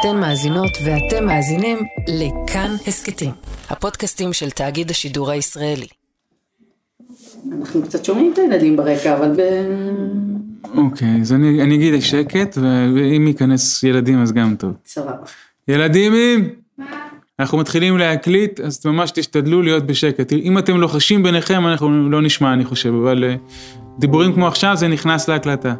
אתן מאזינות ואתם מאזינים לכאן הסכתים, הפודקאסטים של תאגיד השידור הישראלי. אנחנו קצת שומעים את הילדים ברקע, אבל ב... אוקיי, אז אני, אני אגיד שקט, ואם ייכנס ילדים אז גם טוב. סבבה. ילדים, אנחנו מתחילים להקליט, אז ממש תשתדלו להיות בשקט. אם אתם לוחשים ביניכם, אנחנו לא נשמע, אני חושב, אבל אה, דיבורים כמו עכשיו, זה נכנס להקלטה.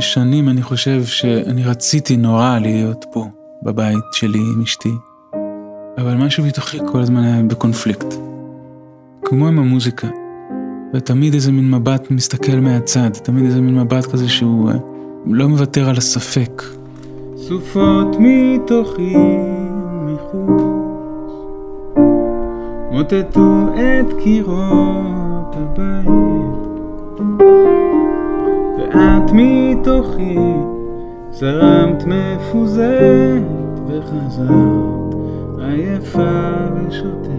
שנים, אני חושב, שאני רציתי נורא להיות פה, בבית שלי עם אשתי. אבל משהו בתוכי כל הזמן היה בקונפליקט. כמו עם המוזיקה. ותמיד איזה מין מבט מסתכל מהצד, תמיד איזה מין מבט כזה שהוא אה, לא מוותר על הספק. סופות מתוכי מחוץ, מוטטו את קירות הבית. ואת מתוכי זרמת מפוזרת וחזרת עייפה ושותקת.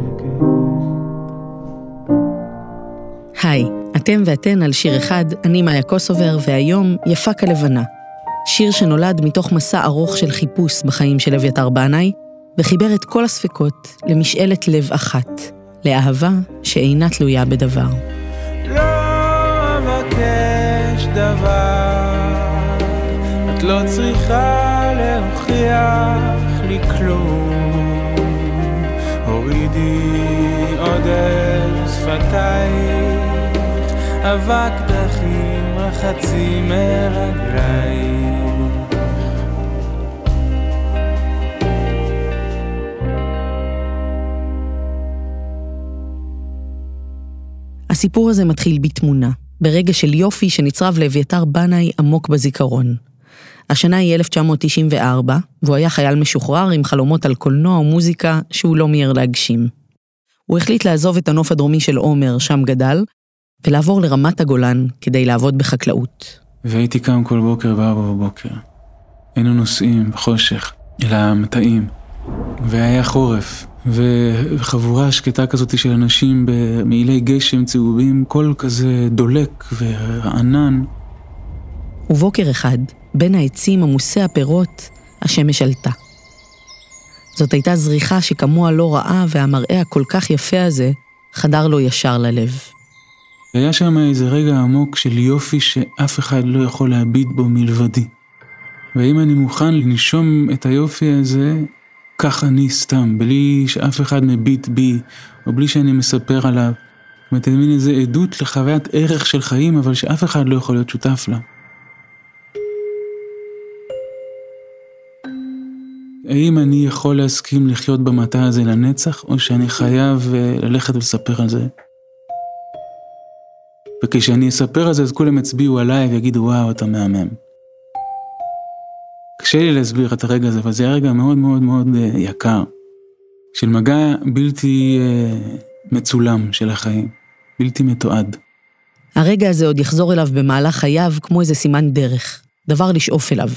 היי, אתם ואתן על שיר אחד, אני מאיה קוסובר, והיום יפה כלבנה. שיר שנולד מתוך מסע ארוך של חיפוש בחיים של אביתר בנאי, וחיבר את כל הספקות למשאלת לב אחת, לאהבה שאינה תלויה בדבר. דבר, את לא צריכה להוכיח לי כלום. הורידי עוד אל שפתייך, אבק דחים רחצי מרגלייך. הסיפור הזה מתחיל בתמונה, ברגע של יופי שנצרב לאביתר בנאי עמוק בזיכרון. השנה היא 1994, והוא היה חייל משוחרר עם חלומות על קולנוע ומוזיקה שהוא לא מיהר להגשים. הוא החליט לעזוב את הנוף הדרומי של עומר, שם גדל, ולעבור לרמת הגולן כדי לעבוד בחקלאות. והייתי קם כל בוקר בארבע בבוקר. היינו נוסעים בחושך אל המטעים, והיה חורף, וחבורה שקטה כזאת של אנשים במעילי גשם צהובים, קול כזה דולק ורענן. ובוקר אחד, בין העצים עמוסי הפירות, השמש עלתה. זאת הייתה זריחה שכמוה לא ראה, והמראה הכל כך יפה הזה חדר לו ישר ללב. היה שם איזה רגע עמוק של יופי שאף אחד לא יכול להביט בו מלבדי. ואם אני מוכן לנשום את היופי הזה, כך אני סתם, בלי שאף אחד מביט בי, או בלי שאני מספר עליו. זאת אומרת, מין איזה עדות לחוויית ערך של חיים, אבל שאף אחד לא יכול להיות שותף לה. האם אני יכול להסכים לחיות במטע הזה לנצח, או שאני חייב אה, ללכת ולספר על זה? וכשאני אספר על זה, אז כולם יצביעו עליי ויגידו, וואו, אתה מהמם. קשה לי להסביר את הרגע הזה, אבל זה היה רגע מאוד מאוד מאוד אה, יקר. של מגע בלתי אה, מצולם של החיים, בלתי מתועד. הרגע הזה עוד יחזור אליו במהלך חייו כמו איזה סימן דרך, דבר לשאוף אליו.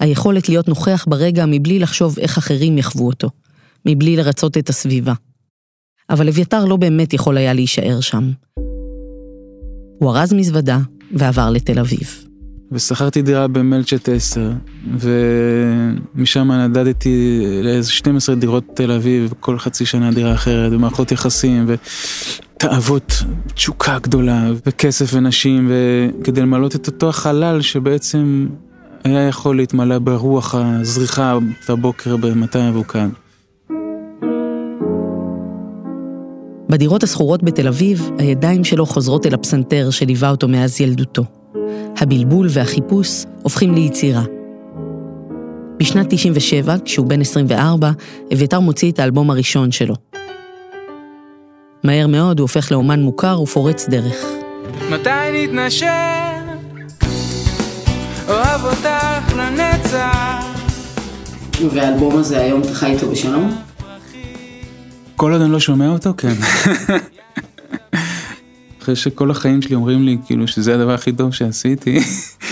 היכולת להיות נוכח ברגע מבלי לחשוב איך אחרים יחוו אותו, מבלי לרצות את הסביבה. אבל אביתר לא באמת יכול היה להישאר שם. הוא ארז מזוודה ועבר לתל אביב. ושכרתי דירה במלצ'ט 10, ומשם נדדתי לאיזה 12 דירות תל אביב, כל חצי שנה דירה אחרת, ומערכות יחסים, ותאוות תשוקה גדולה, וכסף ונשים, וכדי למלות את אותו החלל שבעצם היה יכול להתמלא ברוח הזריחה את הבוקר במטע מבוקן. בדירות השכורות בתל אביב, הידיים שלו חוזרות אל הפסנתר שליווה אותו מאז ילדותו. הבלבול והחיפוש הופכים ליצירה. בשנת 97, כשהוא בן 24, אביתר מוציא את האלבום הראשון שלו. מהר מאוד הוא הופך לאומן מוכר ופורץ דרך. מתי נתנשק? אוהב אותך לנצח. והאלבום הזה, היום אתה חי איתו בשלום? כל עוד אני לא שומע אותו, כן. אחרי שכל החיים שלי אומרים לי, כאילו, שזה הדבר הכי טוב שעשיתי,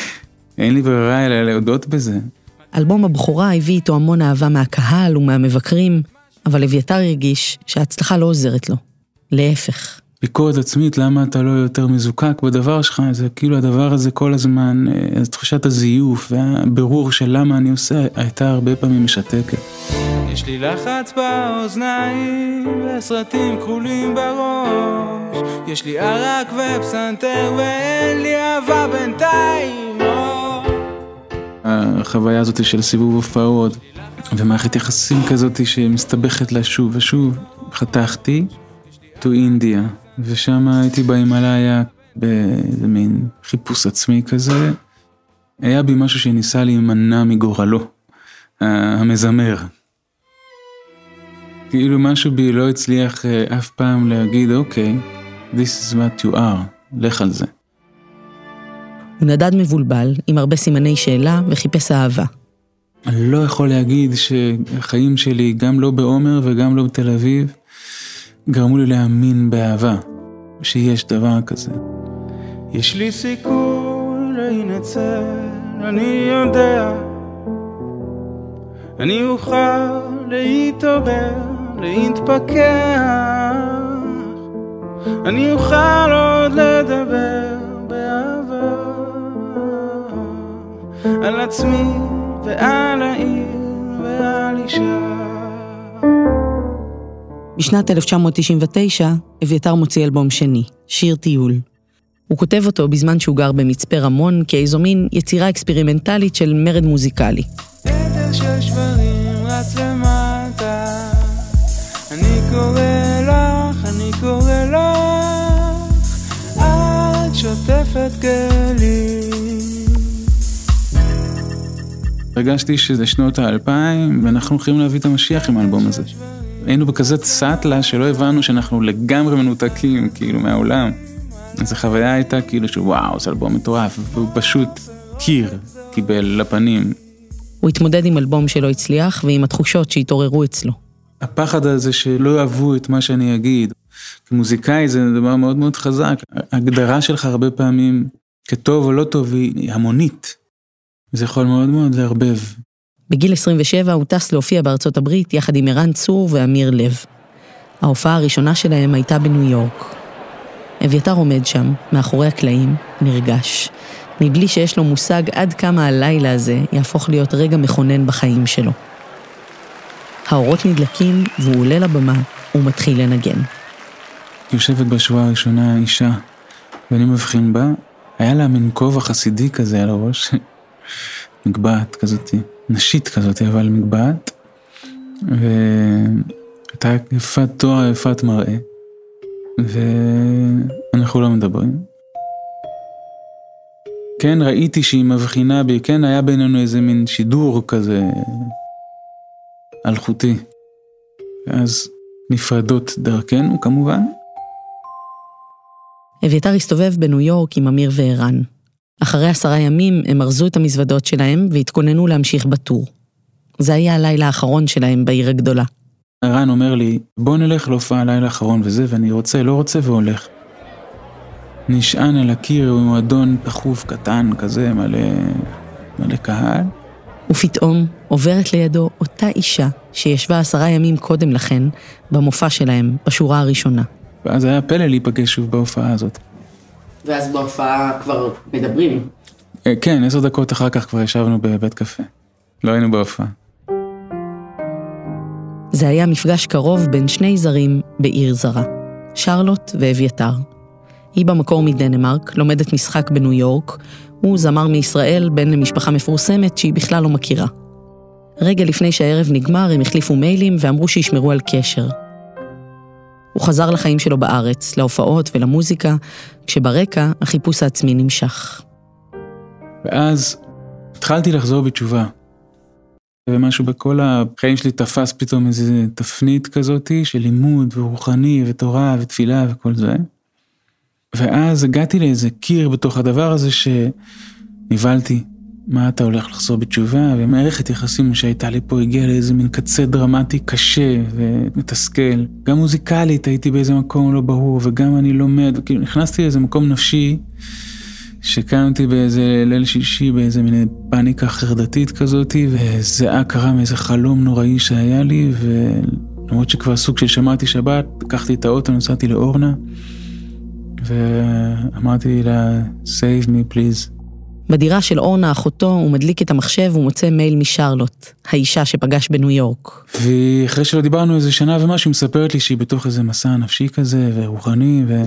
אין לי ברירה אלא להודות בזה. אלבום הבכורה הביא איתו המון אהבה מהקהל ומהמבקרים, אבל אביתר הרגיש שההצלחה לא עוזרת לו. להפך, ביקורת עצמית, למה אתה לא יותר מזוקק בדבר שלך, זה כאילו הדבר הזה כל הזמן, אה, תחושת הזיוף והבירור של למה אני עושה, הייתה הרבה פעמים משתקת. יש לי לחץ באוזניים וסרטים כחולים בראש יש לי ערק ופסנתר ואין לי אהבה בינתיים החוויה הזאת של סיבוב הופעות ומערכת יחסים כזאת שמסתבכת לה שוב ושוב, חתכתי to India ושם הייתי בהימאליה באיזה מין חיפוש עצמי כזה. היה בי משהו שניסה להימנע מגורלו, המזמר. כאילו משהו בי לא הצליח אה, אף פעם להגיד, אוקיי, this is what you are, לך על זה. הוא נדד מבולבל, עם הרבה סימני שאלה, וחיפש אהבה. אני לא יכול להגיד שהחיים שלי, גם לא בעומר וגם לא בתל אביב, גרמו לי להאמין באהבה, שיש דבר כזה. יש לי סיכוי להינצל, אני יודע. אני אוכל להתעורר להתפכח, אני אוכל עוד לדבר באהבה על עצמי ועל העיר ועל אישה. בשנת 1999 אביתר מוציא אלבום שני, שיר טיול. הוא כותב אותו בזמן שהוא גר במצפה רמון כאיזו מין יצירה אקספרימנטלית של מרד מוזיקלי. עדר של שברים כלים. הרגשתי שזה שנות האלפיים, ואנחנו הולכים להביא את המשיח עם האלבום הזה. היינו בכזה סאטלה שלא הבנו שאנחנו לגמרי מנותקים, כאילו, מהעולם. אז החוויה הייתה כאילו שוואו, זה אלבום מטורף, והוא פשוט קיר קיבל לפנים. הוא התמודד עם אלבום שלא הצליח, ועם התחושות שהתעוררו אצלו. הפחד הזה שלא יאהבו את מה שאני אגיד. כמוזיקאי זה דבר מאוד מאוד חזק. ההגדרה שלך הרבה פעמים כטוב או לא טוב היא המונית. זה יכול מאוד מאוד לערבב. בגיל 27 הוא טס להופיע בארצות הברית יחד עם ערן צור ואמיר לב. ההופעה הראשונה שלהם הייתה בניו יורק. אביתר עומד שם, מאחורי הקלעים, נרגש, מבלי שיש לו מושג עד כמה הלילה הזה יהפוך להיות רגע מכונן בחיים שלו. האורות נדלקים והוא עולה לבמה ומתחיל לנגן. יושבת בשורה הראשונה אישה, ואני מבחין בה, היה לה מין כובע חסידי כזה על הראש, מגבעת כזאתי, נשית כזאתי, אבל מגבעת, והייתה יפת תואר, יפת מראה, ואנחנו לא מדברים. כן, ראיתי שהיא מבחינה בי, כן, היה בינינו איזה מין שידור כזה, אלחוטי. ואז נפרדות דרכנו כמובן. אביתר הסתובב בניו יורק עם אמיר וערן. אחרי עשרה ימים הם ארזו את המזוודות שלהם והתכוננו להמשיך בטור. זה היה הלילה האחרון שלהם בעיר הגדולה. ערן אומר לי, בוא נלך להופעה הלילה האחרון וזה, ואני רוצה, לא רוצה והולך. נשען על הקיר עם מועדון דחוף קטן כזה, מלא, מלא קהל. ופתאום עוברת לידו אותה אישה שישבה עשרה ימים קודם לכן במופע שלהם, בשורה הראשונה. ואז היה פלא להיפגש שוב בהופעה הזאת. ואז בהופעה כבר מדברים. אה, כן, עשר דקות אחר כך כבר ישבנו בבית קפה. לא היינו בהופעה. זה היה מפגש קרוב בין שני זרים בעיר זרה, שרלוט ואביתר. היא במקור מדנמרק, לומדת משחק בניו יורק, הוא זמר מישראל, בן למשפחה מפורסמת שהיא בכלל לא מכירה. רגע לפני שהערב נגמר הם החליפו מיילים ואמרו שישמרו על קשר. הוא חזר לחיים שלו בארץ, להופעות ולמוזיקה, כשברקע החיפוש העצמי נמשך. ואז התחלתי לחזור בתשובה. ומשהו בכל החיים שלי תפס פתאום איזה תפנית כזאתי של לימוד ורוחני ותורה ותפילה וכל זה. ואז הגעתי לאיזה קיר בתוך הדבר הזה שנבהלתי. מה אתה הולך לחזור בתשובה, ומערכת יחסים שהייתה לי פה הגיעה לאיזה מין קצה דרמטי קשה ומתסכל. גם מוזיקלית הייתי באיזה מקום לא ברור, וגם אני לומד, כאילו נכנסתי לאיזה מקום נפשי, שקמתי באיזה ליל שישי באיזה מין פאניקה חרדתית כזאתי, וזיעה קרה מאיזה חלום נוראי שהיה לי, ולמרות שכבר סוג של שמעתי שבת, לקחתי את האוטו, נסעתי לאורנה. ואמרתי לה, save me please. בדירה של אורנה אחותו הוא מדליק את המחשב ומוצא מייל משרלוט, האישה שפגש בניו יורק. ואחרי שלא דיברנו איזה שנה ומשהו, היא מספרת לי שהיא בתוך איזה מסע נפשי כזה ורוחני, ו...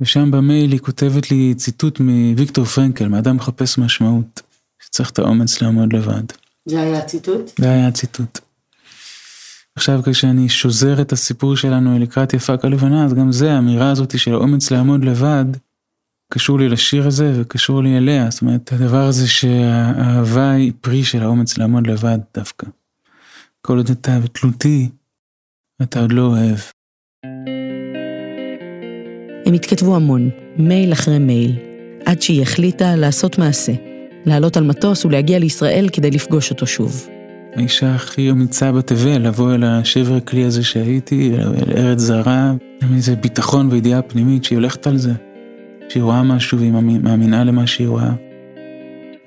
ושם במייל היא כותבת לי ציטוט מוויקטור פרנקל, מאדם מחפש משמעות, שצריך את האומץ לעמוד לבד. זה היה הציטוט? זה היה הציטוט. עכשיו כשאני שוזר את הסיפור שלנו לקראת יפה כלבנה, אז גם זה, האמירה הזאת של האומץ לעמוד לבד, קשור לי לשיר הזה וקשור לי אליה, זאת אומרת, הדבר הזה שהאהבה היא פרי של האומץ לעמוד לבד דווקא. כל עוד אתה תלותי, אתה עוד לא אוהב. הם התכתבו המון, מייל אחרי מייל, עד שהיא החליטה לעשות מעשה, לעלות על מטוס ולהגיע לישראל כדי לפגוש אותו שוב. האישה הכי אמיצה בתבל, לבוא אל השבר הכלי הזה שהייתי, אל ארץ זרה, עם איזה ביטחון וידיעה פנימית שהיא הולכת על זה. שהיא רואה משהו והיא מאמינה למה שהיא רואה.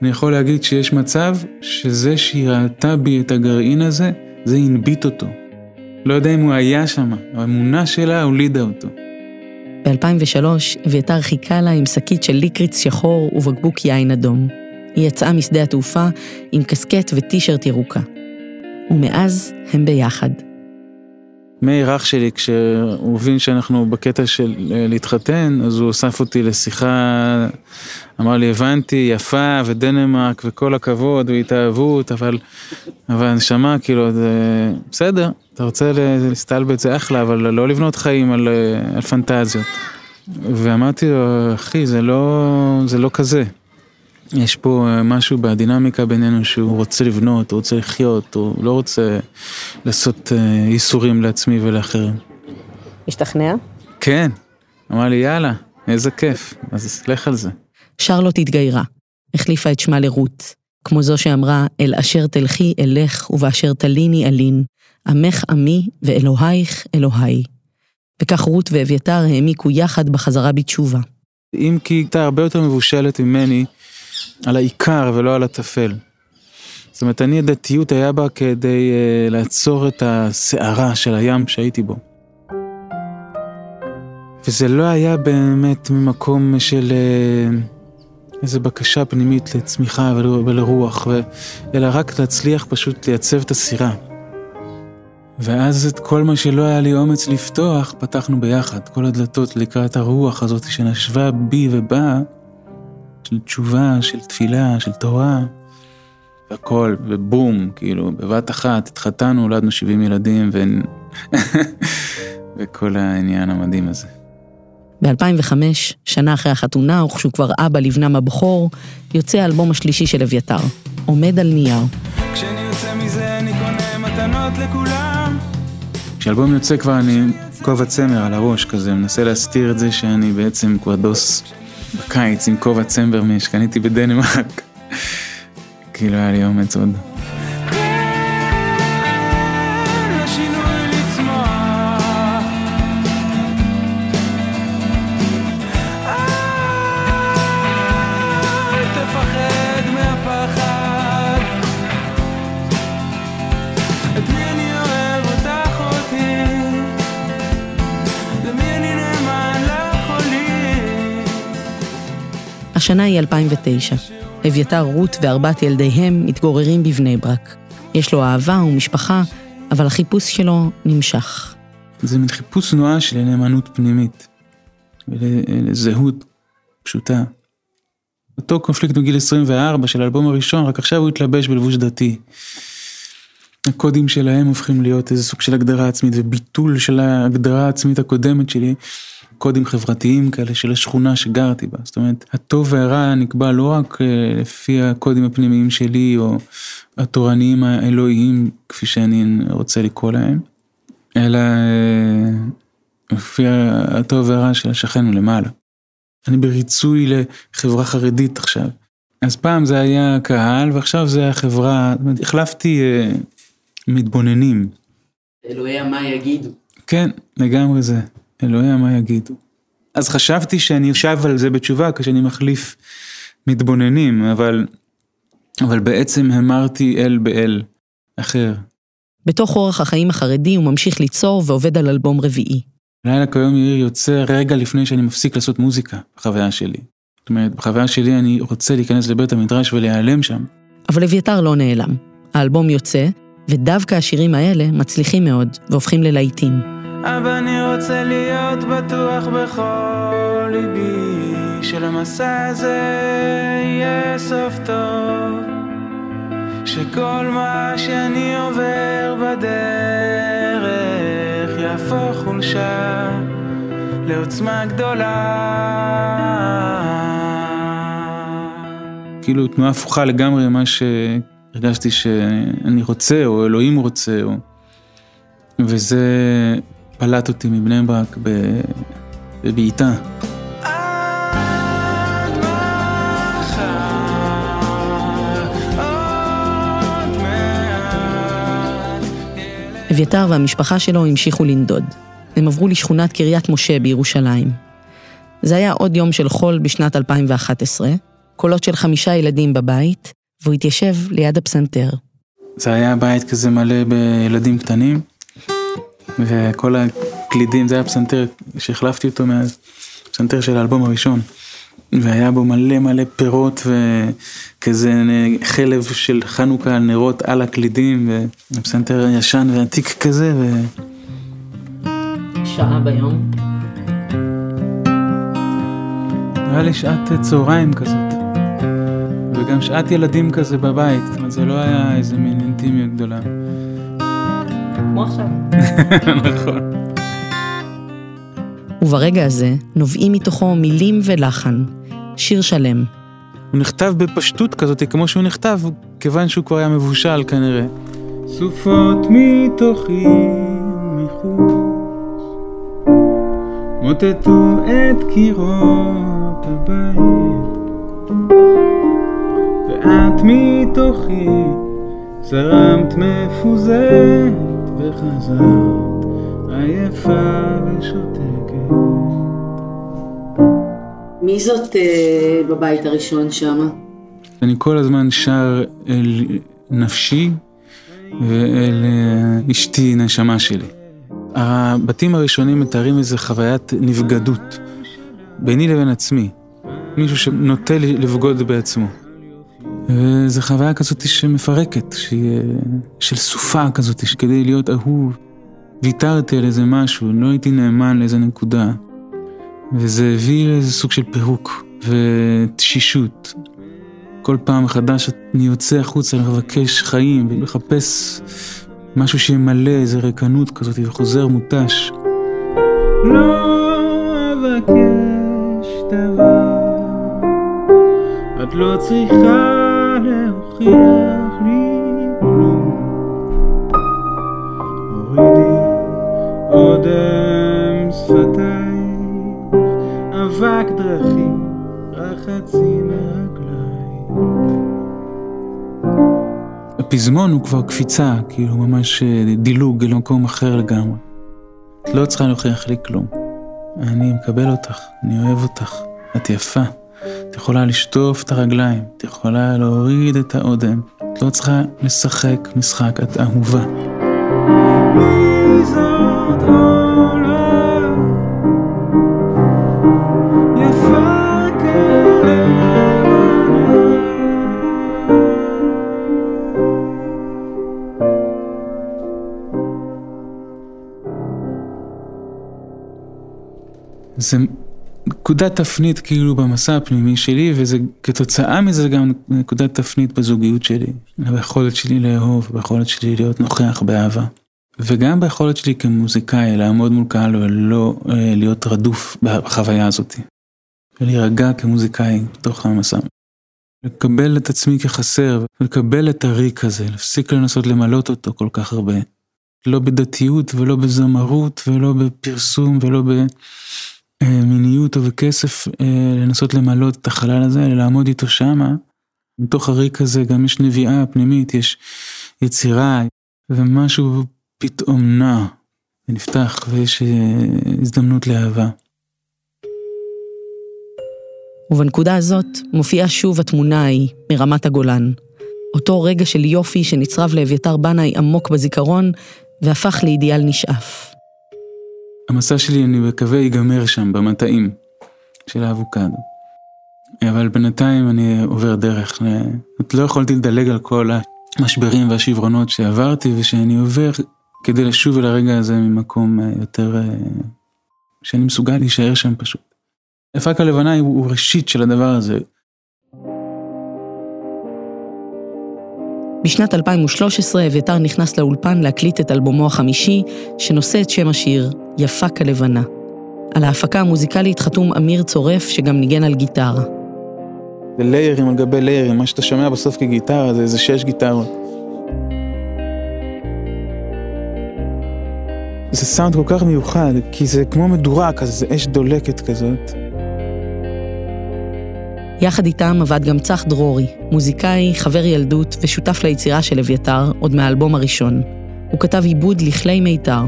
אני יכול להגיד שיש מצב שזה שהיא ראתה בי את הגרעין הזה, זה הנביט אותו. לא יודע אם הוא היה שם, האמונה שלה הולידה אותו. ב-2003 אביתר חיכה לה עם שקית של ליקריץ שחור ובקבוק יין אדום. היא יצאה משדה התעופה עם קסקט וטישרט ירוקה. ומאז הם ביחד. מאיר אח שלי, כשהוא הבין שאנחנו בקטע של אה, להתחתן, אז הוא אסף אותי לשיחה, אמר לי, הבנתי, יפה ודנמרק וכל הכבוד והתאהבות, אבל, אבל נשמה, כאילו, זה בסדר, אתה רוצה להסתלבט זה אחלה, אבל לא לבנות חיים על, אה, על פנטזיות. ואמרתי לו, אחי, זה לא, זה לא כזה. יש פה אה, משהו בדינמיקה בינינו שהוא רוצה לבנות, הוא רוצה לחיות, הוא לא רוצה לעשות אה, ייסורים לעצמי ולאחרים. השתכנע? כן, אמר לי יאללה, איזה כיף, אז לך על זה. שרלוט התגיירה, החליפה את שמה לרות, כמו זו שאמרה, אל אשר תלכי אלך ובאשר תליני אלין, עמך עמי ואלוהיך אלוהי. וכך רות ואביתר העמיקו יחד בחזרה בתשובה. אם כי הייתה הרבה יותר מבושלת ממני, על העיקר ולא על הטפל. זאת אומרת, אני הדתיות היה בה כדי uh, לעצור את הסערה של הים שהייתי בו. וזה לא היה באמת ממקום של uh, איזו בקשה פנימית לצמיחה ול, ולרוח, ו... אלא רק להצליח פשוט לייצב את הסירה. ואז את כל מה שלא היה לי אומץ לפתוח, פתחנו ביחד, כל הדלתות לקראת הרוח הזאת שנשבה בי ובאה. של תשובה, של תפילה, של תורה, והכל, ובום, כאילו, בבת אחת התחתנו, הולדנו 70 ילדים, ו... וכל העניין המדהים הזה. ב-2005, שנה אחרי החתונה, וכשהוא כבר אבא לבנם הבכור, יוצא האלבום השלישי של אביתר, עומד על נייר. כשאני יוצא מזה אני קונה מתנות לכולם. כשאלבום יוצא כבר אני כובע צמר על הראש כזה, מנסה להסתיר את זה שאני בעצם כבר דוס בקיץ עם כובע צמבר שקניתי בדנמרק. כאילו היה לי אומץ עוד. השנה היא 2009. אביתר רות וארבעת ילדיהם מתגוררים בבני ברק. יש לו אהבה ומשפחה, אבל החיפוש שלו נמשך. זה מין חיפוש תנועה של נאמנות פנימית, ולזהות פשוטה. אותו קונפליקט בגיל 24 של האלבום הראשון, רק עכשיו הוא התלבש בלבוש דתי. הקודים שלהם הופכים להיות איזה סוג של הגדרה עצמית וביטול של ההגדרה העצמית הקודמת שלי. קודים חברתיים כאלה של השכונה שגרתי בה. זאת אומרת, הטוב והרע נקבע לא רק אה, לפי הקודים הפנימיים שלי או התורניים האלוהיים, כפי שאני רוצה לקרוא להם, אלא אה, לפי הטוב והרע של השכן למעלה. אני בריצוי לחברה חרדית עכשיו. אז פעם זה היה קהל ועכשיו זה החברה, זאת אומרת, החלפתי אה, מתבוננים. אלוהי מה יגידו. כן, לגמרי זה. אלוהי מה יגידו. אז חשבתי שאני אשב על זה בתשובה כשאני מחליף מתבוננים, אבל, אבל בעצם המרתי אל באל אחר. בתוך אורח החיים החרדי הוא ממשיך ליצור ועובד על אלבום רביעי. לילה כיום יאיר יוצא רגע לפני שאני מפסיק לעשות מוזיקה, בחוויה שלי. זאת אומרת, בחוויה שלי אני רוצה להיכנס לבית המדרש ולהיעלם שם. אבל אביתר לא נעלם. האלבום יוצא, ודווקא השירים האלה מצליחים מאוד, והופכים ללהיטים. אבא, אני רוצה להיות בטוח בכל ליבי, שלמסע הזה יהיה סוף טוב, שכל מה שאני עובר בדרך יהפוך חולשה לעוצמה גדולה. כאילו תנועה הפוכה לגמרי ממה שהרגשתי שאני רוצה, או אלוהים רוצה, או... וזה פלט אותי מבני ברק בבעיטה. אביתר והמשפחה שלו המשיכו לנדוד. הם עברו לשכונת קריית משה בירושלים. זה היה עוד יום של חול בשנת 2011, קולות של חמישה ילדים בבית, והוא התיישב ליד הפסנתר. זה היה בית כזה מלא בילדים קטנים, וכל הקלידים, זה היה פסנתר שהחלפתי אותו מאז, פסנתר של האלבום הראשון. והיה בו מלא מלא פירות וכזה חלב של חנוכה, נרות על הקלידים, ופסנתר ישן ועתיק כזה, ו... שעה ביום. נראה לי שעת צהריים כזאת. וגם שעת ילדים כזה בבית, זאת אומרת, זה לא היה איזה מין אינטימיות גדולה. כמו עכשיו. נכון. וברגע הזה נובעים מתוכו מילים ולחן, שיר שלם. הוא נכתב בפשטות כזאת, כמו שהוא נכתב, כיוון שהוא כבר היה מבושל כנראה. סופות מתוכי ומחוץ, מוטטו את קירות הבית, ואת מתוכי זרמת מפוזרת וחזרת עייפה ושותקת. מי זאת אה, בבית הראשון שמה? אני כל הזמן שר אל נפשי ואל אה, אשתי, נשמה שלי. הבתים הראשונים מתארים איזו חוויית נבגדות ביני לבין עצמי. מישהו שנוטה לבגוד בעצמו. וזו חוויה כזאת שמפרקת, שהיא אה, של סופה כזאת, שכדי להיות אהוב, ויתרתי על איזה משהו, לא הייתי נאמן לאיזה נקודה. וזה הביא לאיזה סוג של פירוק ותשישות. כל פעם מחדש אני יוצא החוצה לבקש חיים ולחפש משהו שימלא איזה ריקנות כזאת וחוזר מותש. לא אבקש דבר, את לא צריכה הפזמון הוא כבר קפיצה, כאילו ממש אה, דילוג למקום אחר לגמרי. את לא צריכה להוכיח לי כלום. אני מקבל אותך, אני אוהב אותך, את יפה. את יכולה לשטוף את הרגליים, את יכולה להוריד את האודם. את לא צריכה לשחק משחק, את אהובה. זה נקודת תפנית כאילו במסע הפנימי שלי, וזה כתוצאה מזה גם נקודת תפנית בזוגיות שלי, ביכולת שלי לאהוב, ביכולת שלי להיות נוכח באהבה. וגם ביכולת שלי כמוזיקאי לעמוד מול קהל ולא אה, להיות רדוף בחוויה הזאת. ולהירגע כמוזיקאי בתוך המסע. לקבל את עצמי כחסר, ולקבל את הריק הזה, להפסיק לנסות למלות אותו כל כך הרבה. לא בדתיות ולא בזמרות ולא בפרסום ולא במיניות או בכסף, אה, לנסות למלות את החלל הזה, לעמוד איתו שמה. מתוך הריק הזה גם יש נביאה פנימית, יש יצירה, ומשהו פתאום נע ונפתח ויש אה, הזדמנות לאהבה. ובנקודה הזאת מופיעה שוב התמונה ההיא מרמת הגולן. אותו רגע של יופי שנצרב לאביתר בנאי עמוק בזיכרון והפך לאידיאל נשאף. המסע שלי, אני מקווה, ייגמר שם, במטעים של האבוקדו. אבל בינתיים אני עובר דרך. את לא יכולתי לדלג על כל המשברים והשברונות שעברתי ושאני עובר כדי לשוב אל הרגע הזה ממקום אה, יותר... אה, שאני מסוגל להישאר שם פשוט. הפק הלבנה הוא ראשית של הדבר הזה. בשנת 2013 אביתר נכנס לאולפן להקליט את אלבומו החמישי, שנושא את שם השיר "יפה כלבנה". על ההפקה המוזיקלית חתום אמיר צורף, שגם ניגן על גיטרה. זה ליירים על גבי ליירים, מה שאתה שומע בסוף כגיטרה זה איזה שש גיטרות. זה סאונד כל כך מיוחד, כי זה כמו מדורה כזה, זה אש דולקת כזאת. יחד איתם עבד גם צח דרורי, מוזיקאי, חבר ילדות ושותף ליצירה של אביתר, עוד מהאלבום הראשון. הוא כתב עיבוד לכלי מיתר.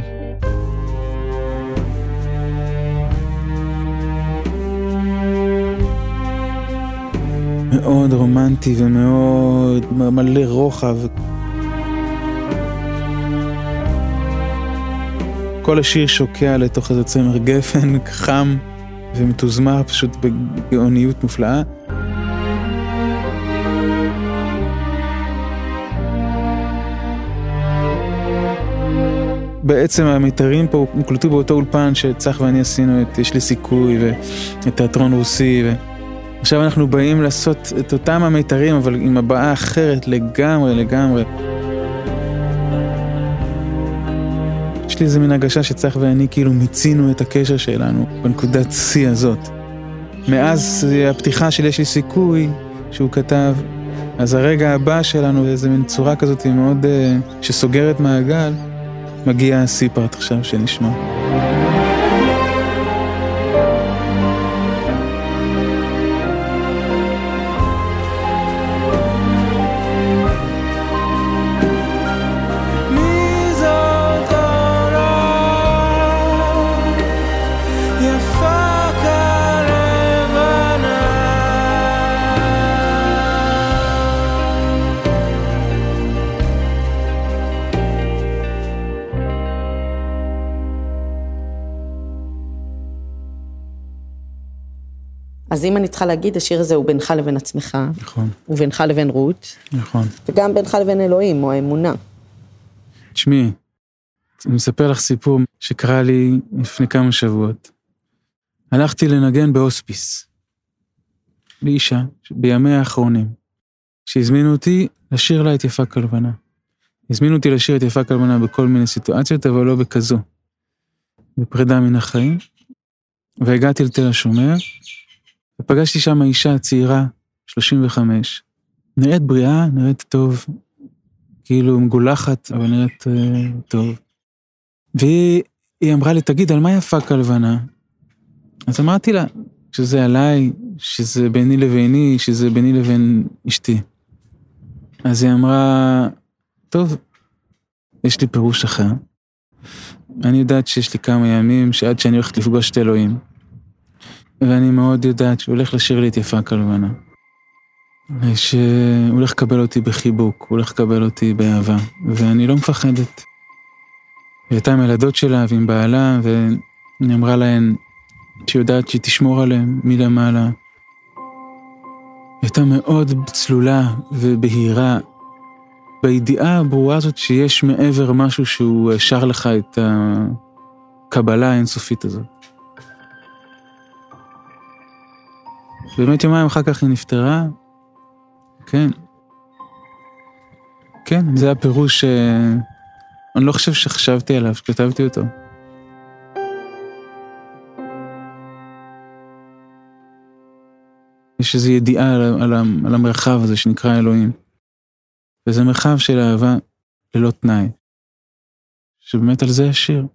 מאוד רומנטי ומאוד מלא רוחב. כל השיר שוקע לתוך איזה צמר גפן חם ומתוזמר פשוט בגאוניות מופלאה. בעצם המיתרים פה הוקלטו באותו אולפן שצח ואני עשינו את יש לי סיכוי ואת תיאטרון רוסי. ו... עכשיו אנחנו באים לעשות את אותם המיתרים אבל עם הבעה אחרת לגמרי לגמרי. יש לי איזה מין הרגשה שצח ואני כאילו מיצינו את הקשר שלנו בנקודת שיא הזאת. מאז הפתיחה של יש לי סיכוי שהוא כתב, אז הרגע הבא שלנו באיזה מין צורה כזאת מאוד uh, שסוגרת מעגל, מגיע הסיפארט עכשיו שנשמע. אז אם אני צריכה להגיד, השיר הזה הוא בינך לבין עצמך, נכון, הוא בינך לבין רות, נכון. וגם בינך לבין אלוהים, או האמונה. תשמעי, אני מספר לך סיפור שקרה לי לפני כמה שבועות. הלכתי לנגן בהוספיס, לאישה, בימיה האחרונים, שהזמינו אותי לשיר לה את יפה כלבנה. הזמינו אותי לשיר את יפה כלבנה בכל מיני סיטואציות, אבל לא בכזו. בפרידה מן החיים, והגעתי לתל השומר, ופגשתי שם אישה צעירה, 35, נראית בריאה, נראית טוב, כאילו מגולחת, אבל נראית uh, טוב. והיא היא אמרה לי, תגיד, על מה יפה כלבנה? אז אמרתי לה, שזה עליי, שזה ביני לביני, שזה ביני לבין אשתי. אז היא אמרה, טוב, יש לי פירוש אחר. אני יודעת שיש לי כמה ימים שעד שאני הולכת לפגוש את אלוהים. ואני מאוד יודעת שהוא הולך לשיר לי את יפה כלבנה. שהוא הולך לקבל אותי בחיבוק, הוא הולך לקבל אותי באהבה, ואני לא מפחדת. היא הייתה עם הילדות שלה ועם בעלה, והיא אמרה להן שהיא יודעת שהיא תשמור עליהם מלמעלה. היא הייתה מאוד צלולה ובהירה, בידיעה הברורה הזאת שיש מעבר משהו שהוא שר לך את הקבלה האינסופית הזאת. באמת יומיים אחר כך היא נפטרה, כן. כן, זה הפירוש ש... אני לא חושב שחשבתי עליו כשכתבתי אותו. יש איזו ידיעה על, על, על המרחב הזה שנקרא אלוהים. וזה מרחב של אהבה ללא תנאי. שבאמת על זה השיר.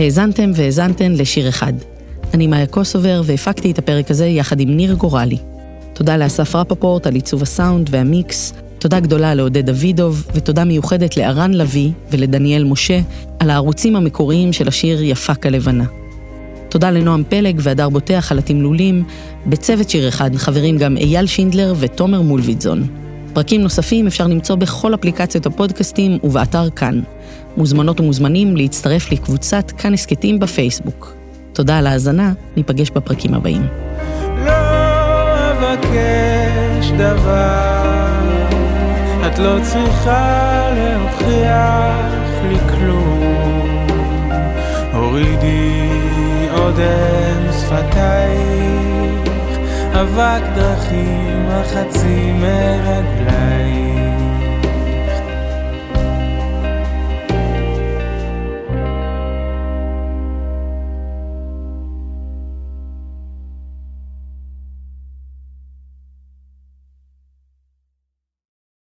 האזנתם והאזנתן לשיר אחד. אני מאיה קוסובר והפקתי את הפרק הזה יחד עם ניר גורלי. תודה לאסף רפפורט על עיצוב הסאונד והמיקס, תודה גדולה לעודד דוידוב, ותודה מיוחדת לארן לביא ולדניאל משה על הערוצים המקוריים של השיר יפה כלבנה. תודה לנועם פלג והדר בוטח על התמלולים, בצוות שיר אחד חברים גם אייל שינדלר ותומר מולביטזון. פרקים נוספים אפשר למצוא בכל אפליקציות הפודקאסטים ובאתר כאן. מוזמנות ומוזמנים להצטרף לקבוצת כאן הסכתים בפייסבוק. תודה על ההאזנה, ניפגש בפרקים הבאים. לא אבקש דבר, את לא צריכה להוכיח לי כלום. הורידי אודם שפתייך, אבק דרכים החצי מרגלייך.